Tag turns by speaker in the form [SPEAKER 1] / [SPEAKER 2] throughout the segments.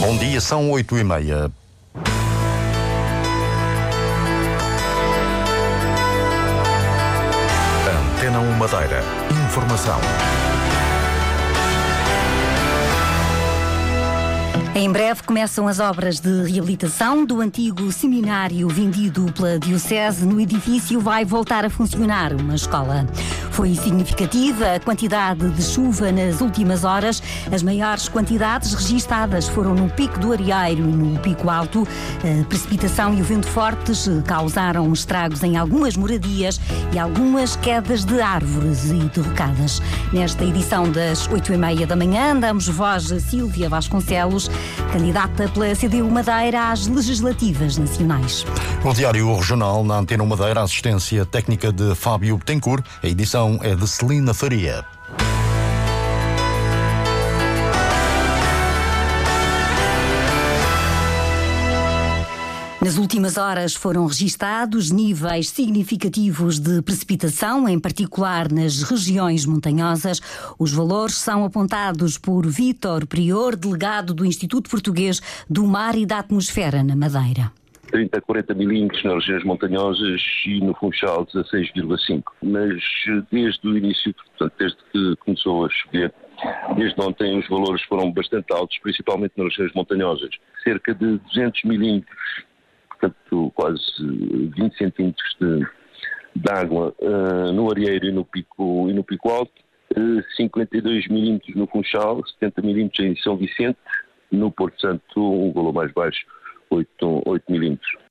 [SPEAKER 1] Bom dia, são oito e meia. Antena 1 Madeira. Informação.
[SPEAKER 2] Em breve começam as obras de reabilitação do antigo seminário vendido pela Diocese. No edifício vai voltar a funcionar uma escola. Foi significativa a quantidade de chuva nas últimas horas. As maiores quantidades registadas foram no Pico do Arieiro e no Pico Alto. A precipitação e o vento fortes causaram estragos em algumas moradias e algumas quedas de árvores e derrocadas. Nesta edição das oito e meia da manhã, damos voz a Silvia Vasconcelos candidata pela CDU Madeira às legislativas nacionais.
[SPEAKER 1] O Diário Regional na Antena Madeira, assistência técnica de Fábio Betancourt. A edição é de Celina Faria.
[SPEAKER 2] Nas últimas horas foram registados níveis significativos de precipitação, em particular nas regiões montanhosas. Os valores são apontados por Vítor Prior, delegado do Instituto Português do Mar e da Atmosfera na Madeira.
[SPEAKER 3] 30 a 40 milímetros nas regiões montanhosas e no Funchal 16,5. Mas desde o início, portanto, desde que começou a chover, desde ontem os valores foram bastante altos, principalmente nas regiões montanhosas. Cerca de 200 milímetros portanto quase 20 centímetros de, de água uh, no Arieiro e no Pico, e no pico Alto, uh, 52 milímetros no Funchal, 70 milímetros em São Vicente, no Porto Santo um valor mais baixo, 8, 8 milímetros.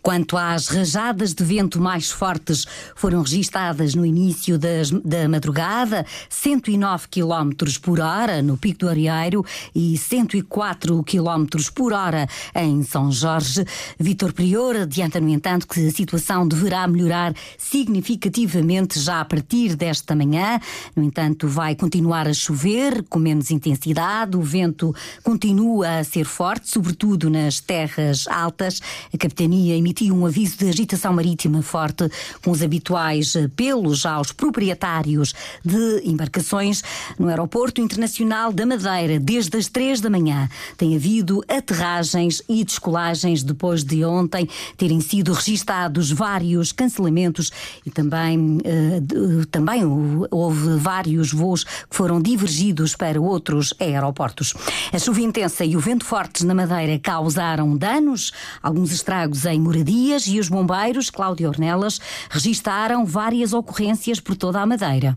[SPEAKER 2] Quanto às rajadas de vento mais fortes, foram registadas no início das, da madrugada 109 km por hora no Pico do Arieiro e 104 km por hora em São Jorge. Vítor Prior adianta, no entanto, que a situação deverá melhorar significativamente já a partir desta manhã. No entanto, vai continuar a chover com menos intensidade, o vento continua a ser forte, sobretudo nas terras altas. A capitania emitiu um aviso de agitação marítima forte, com os habituais apelos aos proprietários de embarcações no Aeroporto Internacional da Madeira. Desde as três da manhã tem havido aterragens e descolagens depois de ontem terem sido registados vários cancelamentos e também, uh, também houve vários voos que foram divergidos para outros aeroportos. A chuva intensa e o vento fortes na Madeira causaram danos, alguns estragos em moradias e os bombeiros, Cláudio Ornelas, registaram várias ocorrências por toda a Madeira.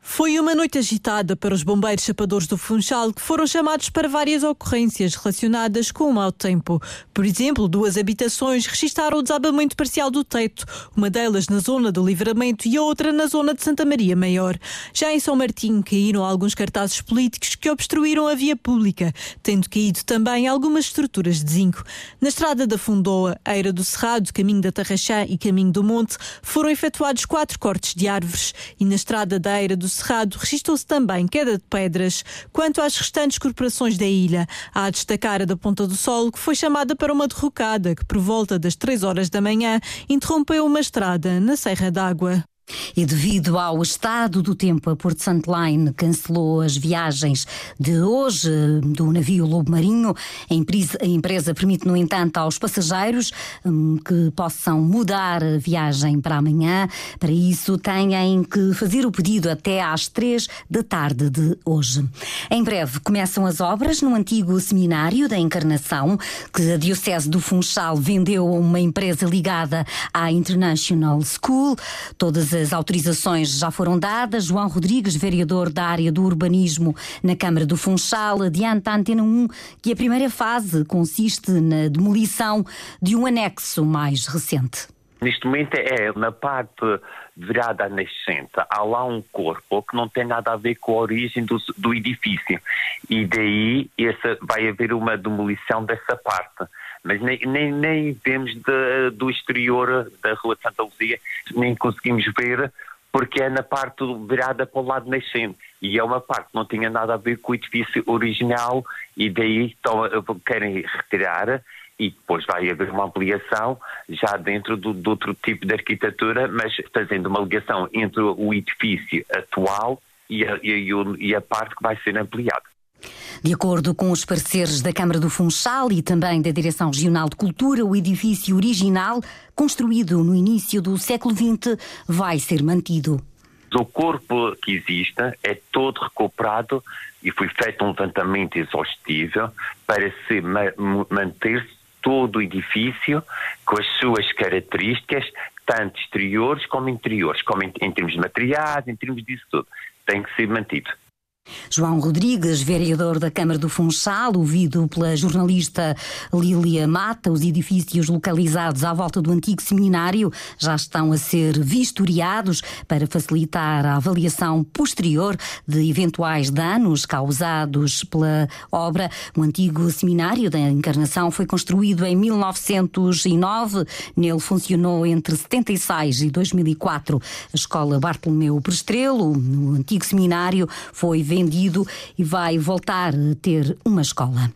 [SPEAKER 4] Foi uma noite agitada para os bombeiros chapadores do Funchal, que foram chamados para várias ocorrências relacionadas com o mau tempo. Por exemplo, duas habitações registaram o desabamento parcial do teto, uma delas na zona do Livramento e a outra na zona de Santa Maria Maior. Já em São Martim caíram alguns cartazes políticos que obstruíram a via pública, tendo caído também algumas estruturas de zinco. Na estrada da Fundoa, Eira do Cerrado, caminho da Tarraxá e caminho do Monte, foram efetuados quatro cortes de árvores e na estrada da Eira do Cerrado registrou-se também queda de pedras. Quanto às restantes corporações da ilha, há a destacar a da Ponta do Sol, que foi chamada para uma derrocada que, por volta das 3 horas da manhã, interrompeu uma estrada na Serra d'Água.
[SPEAKER 2] E devido ao estado do tempo, a Porto Santo Line cancelou as viagens de hoje do navio Lobo Marinho. A empresa, a empresa permite, no entanto, aos passageiros um, que possam mudar a viagem para amanhã. Para isso, têm que fazer o pedido até às três da tarde de hoje. Em breve começam as obras no antigo seminário da Encarnação, que a Diocese do Funchal vendeu a uma empresa ligada à International School. Todas as autorizações já foram dadas. João Rodrigues, vereador da área do urbanismo na Câmara do Funchal, adianta à Antena 1 que a primeira fase consiste na demolição de um anexo mais recente.
[SPEAKER 5] Neste momento é na parte virada à nascente. Há lá um corpo que não tem nada a ver com a origem do, do edifício. E daí vai haver uma demolição dessa parte mas nem, nem, nem vemos de, do exterior da Rua de Santa Luzia, nem conseguimos ver, porque é na parte virada para o lado nascente. E é uma parte que não tinha nada a ver com o edifício original, e daí então, querem retirar e depois vai haver uma ampliação já dentro do, de outro tipo de arquitetura, mas fazendo uma ligação entre o edifício atual e a, e, e a parte que vai ser ampliada.
[SPEAKER 2] De acordo com os pareceres da Câmara do Funchal e também da Direção Regional de Cultura, o edifício original, construído no início do século XX, vai ser mantido.
[SPEAKER 5] O corpo que existe é todo recuperado e foi feito um levantamento exaustivo para se manter todo o edifício com as suas características, tanto exteriores como interiores, como em, em termos de materiais, em termos disso tudo. Tem que ser mantido.
[SPEAKER 2] João Rodrigues, vereador da Câmara do Funchal, ouvido pela jornalista Lília Mata, os edifícios localizados à volta do antigo seminário já estão a ser vistoriados para facilitar a avaliação posterior de eventuais danos causados pela obra. O antigo seminário da Encarnação foi construído em 1909. Nele funcionou entre 76 e 2004 a Escola Bartolomeu Prestrelo. No antigo seminário foi vendido e vai voltar a ter uma escola.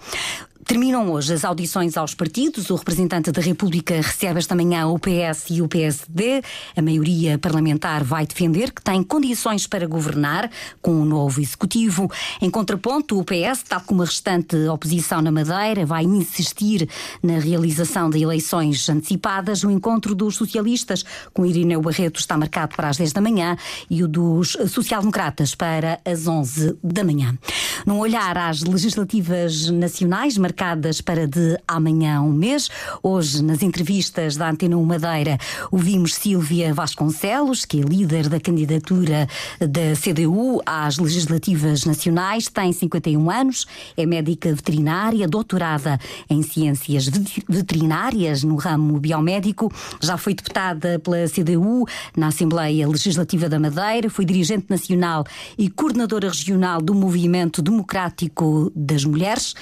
[SPEAKER 2] Terminam hoje as audições aos partidos. O representante da República recebe esta manhã o PS e o PSD. A maioria parlamentar vai defender que tem condições para governar com o um novo executivo. Em contraponto, o PS, tal como a restante oposição na Madeira, vai insistir na realização de eleições antecipadas. O encontro dos socialistas com Irineu Barreto está marcado para as 10 da manhã e o dos social-democratas para as 11 da manhã. Num olhar às legislativas nacionais, marcadas para de amanhã um mês. Hoje, nas entrevistas da Antena 1 Madeira, ouvimos Silvia Vasconcelos, que é líder da candidatura da CDU às legislativas nacionais, tem 51 anos, é médica veterinária, doutorada em ciências veterinárias no ramo biomédico, já foi deputada pela CDU na Assembleia Legislativa da Madeira, foi dirigente nacional e coordenadora regional do Movimento Democrático das Mulheres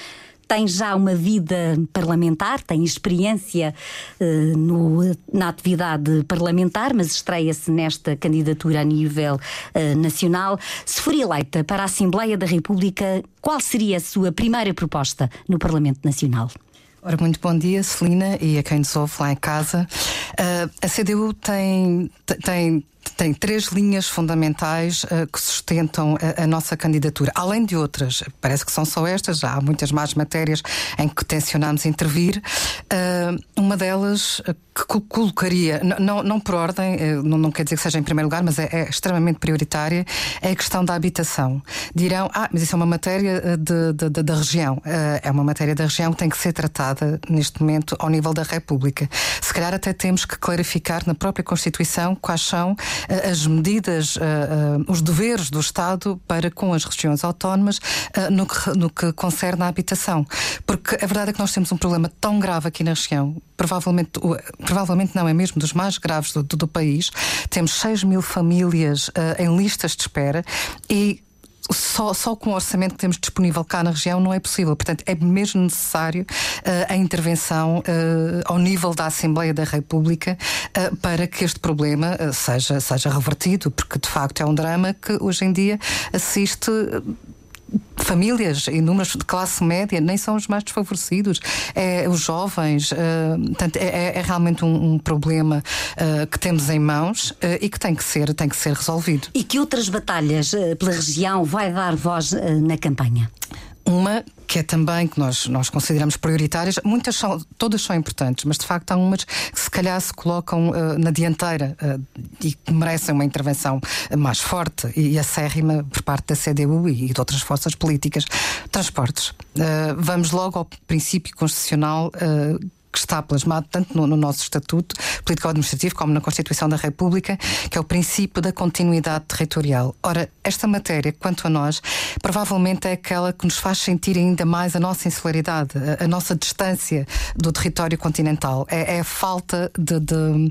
[SPEAKER 2] tem já uma vida parlamentar, tem experiência uh, no, na atividade parlamentar, mas estreia-se nesta candidatura a nível uh, nacional. Se for eleita para a Assembleia da República, qual seria a sua primeira proposta no Parlamento Nacional?
[SPEAKER 6] Ora, muito bom dia, Celina, e a quem nos ouve lá em casa. Uh, a CDU tem, tem tem três linhas fundamentais uh, que sustentam a, a, nossa candidatura, além de outras. Parece que são só estas, já há muitas mais matérias em que tencionamos intervir. Uh, uma delas que colocaria, não, não por ordem, não, não, quer dizer que seja em primeiro lugar, mas é, é, extremamente prioritária, é a questão da habitação. Dirão, ah, mas isso é uma matéria de, de, de, da região. é uma matéria da região que tem que ser tratada neste momento ao nível da República. Se calhar até temos que clarificar na própria Constituição quais são eh, as medidas, os deveres do Estado para com as regiões autónomas no que, no que concerne à habitação. Porque a verdade é que nós temos um problema tão grave aqui na região, provavelmente, provavelmente não é mesmo dos mais graves do, do, do país. Temos 6 mil famílias em listas de espera e só, só com o orçamento que temos disponível cá na região não é possível. Portanto, é mesmo necessário uh, a intervenção uh, ao nível da Assembleia da República uh, para que este problema seja, seja revertido, porque de facto é um drama que hoje em dia assiste famílias e números de classe média nem são os mais desfavorecidos, é os jovens. Uh, portanto, é, é, é, realmente um, um problema uh, que temos em mãos uh, e que tem que ser tem que ser resolvido.
[SPEAKER 2] E que outras batalhas pela região vai dar voz na campanha?
[SPEAKER 6] Uma que é também que nós, nós consideramos prioritárias, muitas são, todas são importantes, mas de facto há umas que se calhar se colocam uh, na dianteira uh, e que merecem uma intervenção mais forte e, e acérrima por parte da CDU e, e de outras forças políticas. Transportes. Uh, vamos logo ao princípio constitucional que está plasmado tanto no, no nosso Estatuto Político-Administrativo como na Constituição da República, que é o princípio da continuidade territorial. Ora, esta matéria, quanto a nós, provavelmente é aquela que nos faz sentir ainda mais a nossa insularidade, a, a nossa distância do território continental. É, é a falta de, de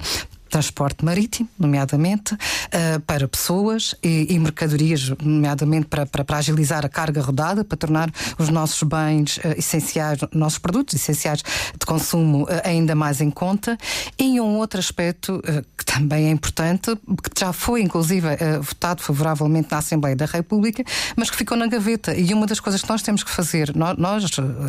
[SPEAKER 6] transporte marítimo, nomeadamente, uh, para pessoas e, mercadorias, nomeadamente para, para, para, agilizar a carga rodada, para tornar os nossos bens uh, essenciais, nossos produtos essenciais de consumo uh, ainda mais em conta. E um outro aspecto que também é importante, que já foi inclusive votado favoravelmente na Assembleia da República, mas que ficou na gaveta. E uma das coisas que nós temos que fazer, nós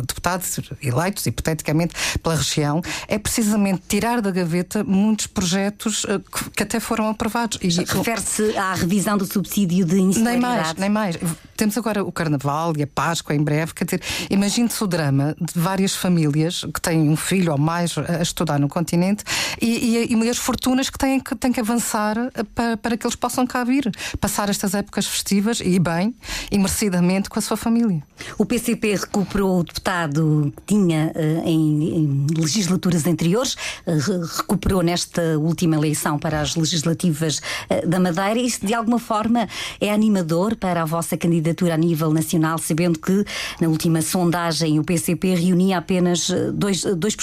[SPEAKER 6] deputados eleitos, hipoteticamente, pela região, é precisamente tirar da gaveta muitos projetos projetos que, que até foram aprovados.
[SPEAKER 2] Refere-se à revisão do subsídio de
[SPEAKER 6] Nem mais, nem mais. Temos agora o Carnaval e a Páscoa em breve. Quer dizer, imagine-se o drama de várias famílias que têm um filho ou mais a estudar no continente e, e, e as fortunas que têm que, têm que avançar para, para que eles possam cá vir, passar estas épocas festivas e bem e merecidamente com a sua família.
[SPEAKER 2] O PCP recuperou o deputado que tinha uh, em, em, legislaturas anteriores, recuperou nesta última eleição para as legislativas uh, da Madeira. Isso de alguma forma é animador para a vossa candidatura a nível nacional, sabendo que na última sondagem o PCP reunia apenas 2%, 2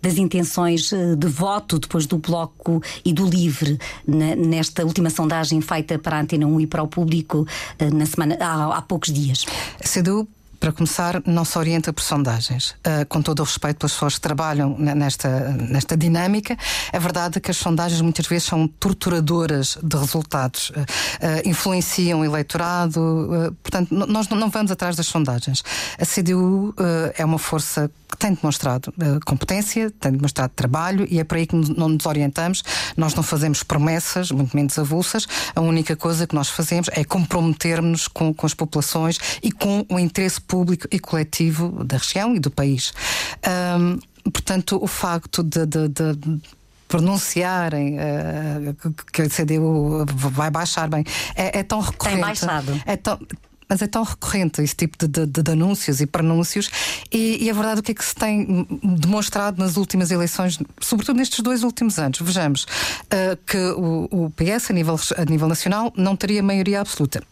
[SPEAKER 2] das intenções de voto depois do Bloco e do Livre nesta última sondagem feita para a Antena 1 e para o público na semana, há, há poucos dias.
[SPEAKER 6] Para começar, não se orienta por sondagens. Uh, com todo o respeito pelas pessoas que trabalham nesta, nesta dinâmica, é verdade que as sondagens muitas vezes são torturadoras de resultados, uh, influenciam o eleitorado. portanto, nós não vamos atrás das sondagens. A CDU é uma força que tem demonstrado competência, tem demonstrado trabalho e é por aí que não nos orientamos. Nós não fazemos promessas, muito menos avulsas. A única coisa que nós fazemos é comprometermos com, com as populações e com o interesse público e coletivo da região e do país. Portanto, o facto de, de, de pronunciarem uh, que a CDU vai baixar bem é, é tão recorrente.
[SPEAKER 2] Tem baixado.
[SPEAKER 6] É tão, mas é tão recorrente esse tipo de, de, de anúncios e pronúncios, e, e, a verdade o que é que se tem demonstrado nas últimas eleições, sobretudo nestes dois últimos anos. Vejamos uh, que o, o PS, a nível, a nível nacional, não teria maioria absoluta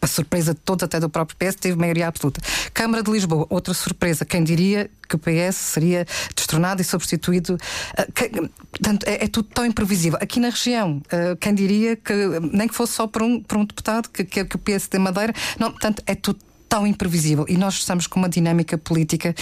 [SPEAKER 6] a surpresa de todos, até do próprio PS, teve maioria absoluta. Câmara de Lisboa, outra surpresa. Quem diria que o PS seria destronado e substituído? Que, portanto, é, é, tudo tão imprevisível. Aqui na região, uh, quem diria que, nem que fosse só por um, por um deputado, que, que, que o PS tem Madeira, não, portanto, é tudo tão imprevisível e nós estamos com uma dinâmica política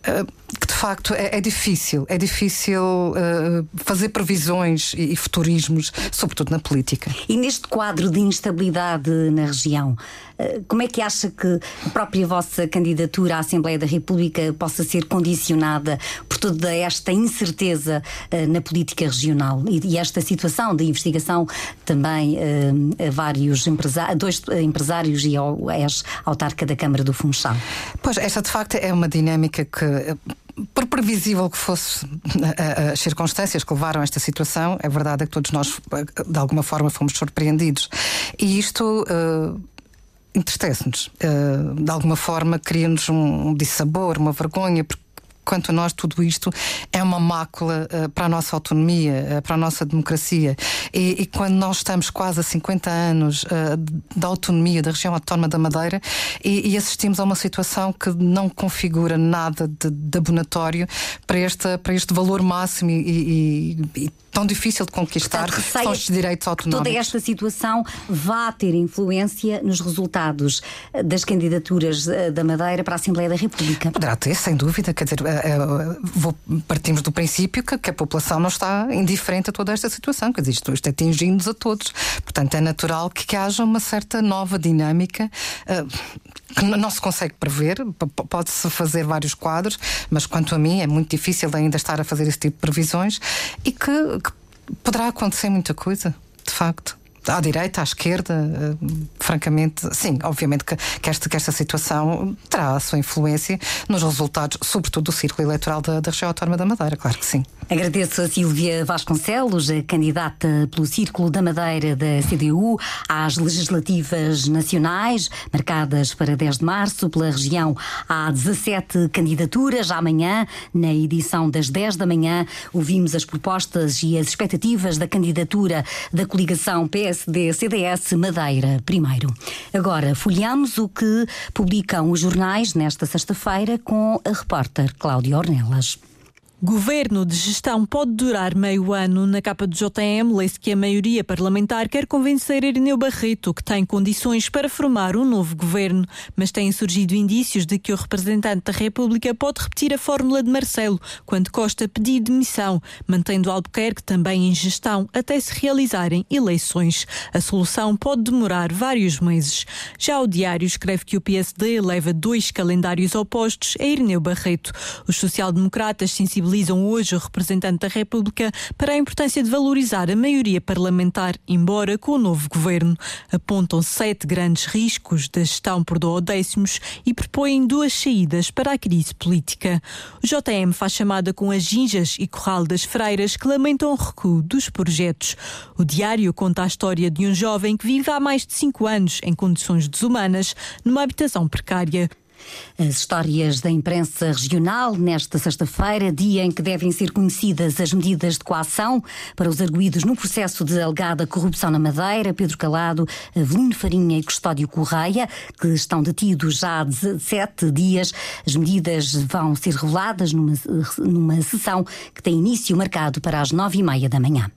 [SPEAKER 6] uh, que de facto é, é difícil, é difícil uh, fazer previsões e, e, futurismos, sobretudo na política.
[SPEAKER 2] E neste quadro de instabilidade na região, uh, como é que acha que a própria vossa candidatura à Assembleia da República possa ser condicionada por toda esta incerteza na política regional e, e, esta situação de investigação também a vários empresários, dois empresários e ao ex-autarca da da Câmara do Funchal.
[SPEAKER 6] Pois, esta de facto é uma dinâmica que por previsível que fosse as circunstâncias que levaram a esta situação, é verdade que todos nós, de alguma forma, fomos surpreendidos. E isto. Uh, entristece-nos. Uh, de alguma forma, cria-nos um dissabor, uma vergonha, porque quanto a nós, tudo isto é uma mácula uh, para a nossa autonomia, uh, para a nossa democracia. E, e, quando nós estamos quase a 50 anos uh, da autonomia da região autónoma da Madeira e, e, assistimos a uma situação que não configura nada de, de abonatório para, esta, para este valor máximo e, e tão difícil de conquistar Portanto, são estes direitos autonómicos.
[SPEAKER 2] Toda esta situação vá ter influência nos resultados das candidaturas da Madeira para a Assembleia da República?
[SPEAKER 6] Poderá ter, sem dúvida. Quer dizer, vou, partimos do princípio que, que, a população não está indiferente a toda esta situação, dizer, isto, isto atingindo-nos a todos. Portanto, é natural que, que haja uma certa nova dinâmica. Uh, que não se consegue prever, pode-se fazer vários quadros, mas quanto a mim é muito difícil ainda estar a fazer esse tipo de previsões e que, que poderá acontecer muita coisa, de facto à direita, à esquerda, uh, francamente, sim, obviamente que, que, esta, que esta situação terá a sua influência nos resultados, sobretudo do círculo eleitoral da, da região autónoma da Madeira, claro que sim.
[SPEAKER 2] Agradeço a Silvia Vasconcelos, candidata pelo Círculo da Madeira da CDU às legislativas nacionais, marcadas para 10 de março. Pela região há 17 candidaturas. Amanhã, na edição das 10 da manhã, ouvimos as propostas e as expectativas da candidatura da coligação PSD-CDS Madeira primeiro. Agora, folheamos o que publicam os jornais nesta sexta-feira com a repórter Cláudia Ornelas.
[SPEAKER 4] Governo de gestão pode durar meio ano. Na capa do JM, lê-se que a maioria parlamentar quer convencer Irineu Barreto, que tem condições para formar um novo governo. Mas têm surgido indícios de que o representante da República pode repetir a fórmula de Marcelo, quando Costa pedir demissão, mantendo Albuquerque também em gestão até se realizarem eleições. A solução pode demorar vários meses. Já o Diário escreve que o PSD leva dois calendários opostos a Irineu Barreto. Os social-democratas sensibilizados sensibilizam hoje o representante da República para a importância de valorizar a maioria parlamentar, embora com o novo governo. Apontam sete grandes riscos da gestão por duodécimos e propõem duas saídas para a crise política. O JM faz chamada com as ginjas e corral das freiras que lamentam o recuo dos projetos. O diário conta a história de um jovem que vive há mais de cinco anos em condições desumanas numa habitação precária.
[SPEAKER 2] As histórias da imprensa regional nesta sexta-feira, dia em que devem ser conhecidas as medidas de coação para os arguídos no processo de alegada corrupção na Madeira, Pedro Calado, Avelino Farinha e Custódio Correia, que estão detidos já há 17 dias. As medidas vão ser reveladas numa, numa sessão que tem início marcado para as nove e meia da manhã.